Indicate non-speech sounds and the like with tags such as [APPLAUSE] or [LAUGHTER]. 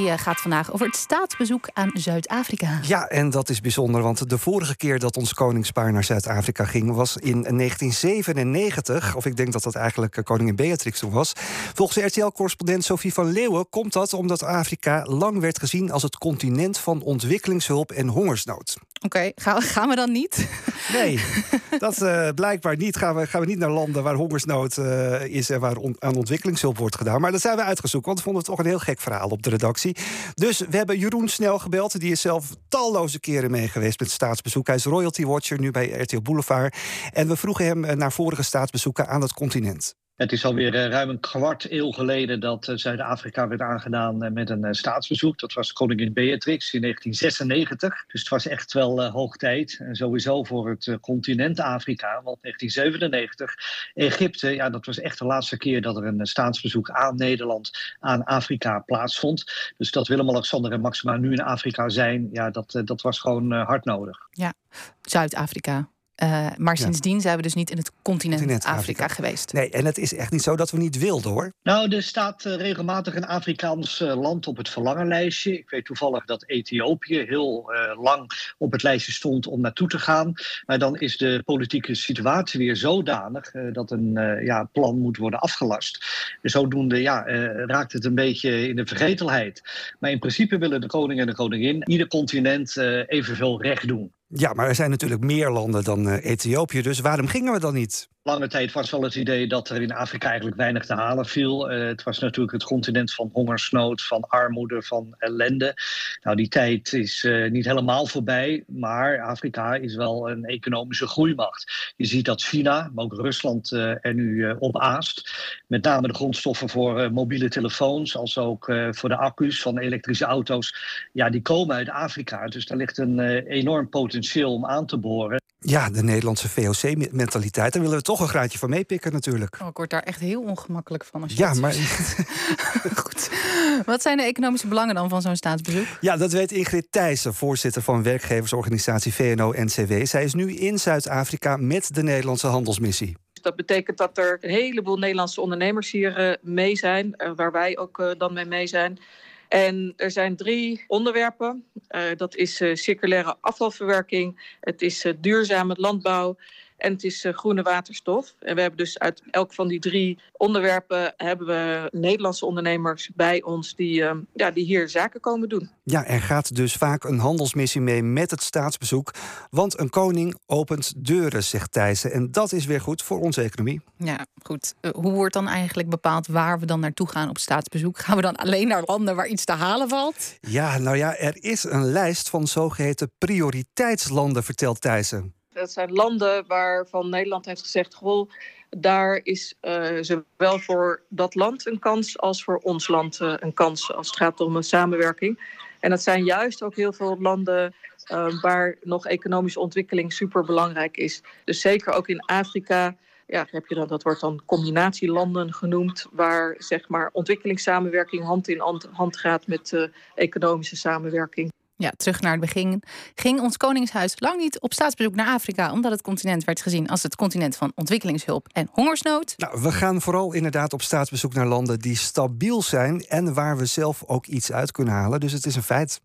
die eh, gaat vandaag over het staatsbezoek aan Zuid-Afrika. Ja, en dat is bijzonder, want de vorige keer dat ons koningspaar naar Zuid-Afrika ging was in 1997. Of ik denk dat dat eigenlijk eh, koningin Beatrix toen was. Volgens RTL-correspondent Sophie van Leeuwen komt dat omdat Afrika lang werd gezien als het continent van ontwikkelingshulp en hongersnood. Oké, gaan, [LAUGHS] gaan, we dan niet? [LAUGHS] Nee, dat uh, blijkbaar niet. Gaan we, gaan we niet naar landen waar hongersnood uh, is en waar aan ontwikkelingshulp wordt gedaan. Maar dat zijn we uitgezocht, want we vonden het toch een heel gek verhaal op de redactie. Dus we hebben Jeroen Snel gebeld. Die is zelf talloze keren mee geweest met staatsbezoek. Hij is royalty watcher nu bij RTL Boulevard. En we vroegen hem eh, naar vorige staatsbezoeken aan het continent. Het is alweer uh, ruim een kwart eeuw geleden dat uh, Zuid-Afrika werd aangedaan uh, met een staatsbezoek. Dat was koningin Beatrix in 1996. Dus het was echt wel hoog tijd. En sowieso voor het continent Afrika. Want 1997, Egypte, ja, dat was echt de laatste keer dat er een staatsbezoek aan Nederland, aan Afrika plaatsvond. Dus dat Willem-Alexander en Maxima nu in Afrika zijn, ja, dat, dat was gewoon hard nodig. Ja, Zuid-Afrika. Uh, maar sindsdien zijn we dus niet in het continent, continent Afrika, Afrika, geweest. Nee, en het is echt niet zo dat we niet wilden hoor. Nou, er staat uh, regelmatig een Afrikaans uh, land op het verlangenlijstje. Ik weet toevallig dat Ethiopië heel lang op het lijstje stond om naartoe te gaan. Maar dan is de politieke situatie weer zodanig dat een ja, plan moet worden afgelast. En zodoende ja, raakt het een beetje in de vergetelheid. Maar in principe willen de koning en de koningin ieder continent evenveel recht doen. Ja, maar er zijn natuurlijk meer landen dan uh, Ethiopië, dus waarom gingen we dan niet? Lange tijd was wel het idee dat er in Afrika eigenlijk weinig te halen viel. Uh, het was natuurlijk het continent van hongersnood, van armoede, van ellende. Nou, die tijd is uh, niet helemaal voorbij, maar Afrika is wel een economische groeimacht. Je ziet dat China, maar ook Rusland er nu op aast. Met name de grondstoffen voor mobiele telefoons, als ook voor de accu's van elektrische auto's. Ja, die komen uit Afrika, dus daar ligt een enorm potentieel om aan te boren. Ja, de Nederlandse VOC-mentaliteit. Daar willen we toch een graadje van meepikken natuurlijk. Oh, ik word daar echt heel ongemakkelijk van als je Ja, maar... [LAUGHS] Goed. Wat zijn de economische belangen dan van zo'n staatsbezoek? Ja, dat weet Ingrid Thijssen, voorzitter van werkgeversorganisatie VNO-NCW. Zij is nu in Zuid-Afrika met de Nederlandse handelsmissie. Dat betekent dat er een heleboel Nederlandse ondernemers hier uh, mee zijn, uh, waar wij ook uh, dan mee mee zijn. En er zijn drie onderwerpen. Uh, dat is uh, circulaire afvalverwerking, het is uh, duurzame landbouw en het is groene waterstof. En we hebben dus uit elk van die drie onderwerpen hebben we Nederlandse ondernemers bij ons die, ja, die hier zaken komen doen. Ja, er gaat dus vaak een handelsmissie mee met het staatsbezoek. Want een koning opent deuren, zegt Thijssen. En dat is weer goed voor onze economie. Ja, goed. hoe wordt dan eigenlijk bepaald waar we dan naartoe gaan op staatsbezoek? Gaan we dan alleen naar landen waar iets te halen valt? Ja, nou ja, er is een lijst van zogeheten prioriteitslanden, vertelt Thijssen. Dat zijn landen waarvan Nederland heeft gezegd: goh, daar is uh, zowel voor dat land een kans als voor ons land uh, een kans als het gaat om een samenwerking. En dat zijn juist ook heel veel landen uh, waar nog economische ontwikkeling super belangrijk is. Dus zeker ook in Afrika. Ja, heb je dan, dat wordt dan combinatielanden genoemd, waar zeg maar, ontwikkelingssamenwerking hand in hand gaat met economische samenwerking. Ja, terug naar het begin. Ging ons Koningshuis lang niet op staatsbezoek naar Afrika, omdat het continent werd gezien als het continent van ontwikkelingshulp en hongersnood? Nou, we gaan vooral inderdaad op staatsbezoek naar landen die stabiel zijn en waar we zelf ook iets uit kunnen halen. Dus het is een feit.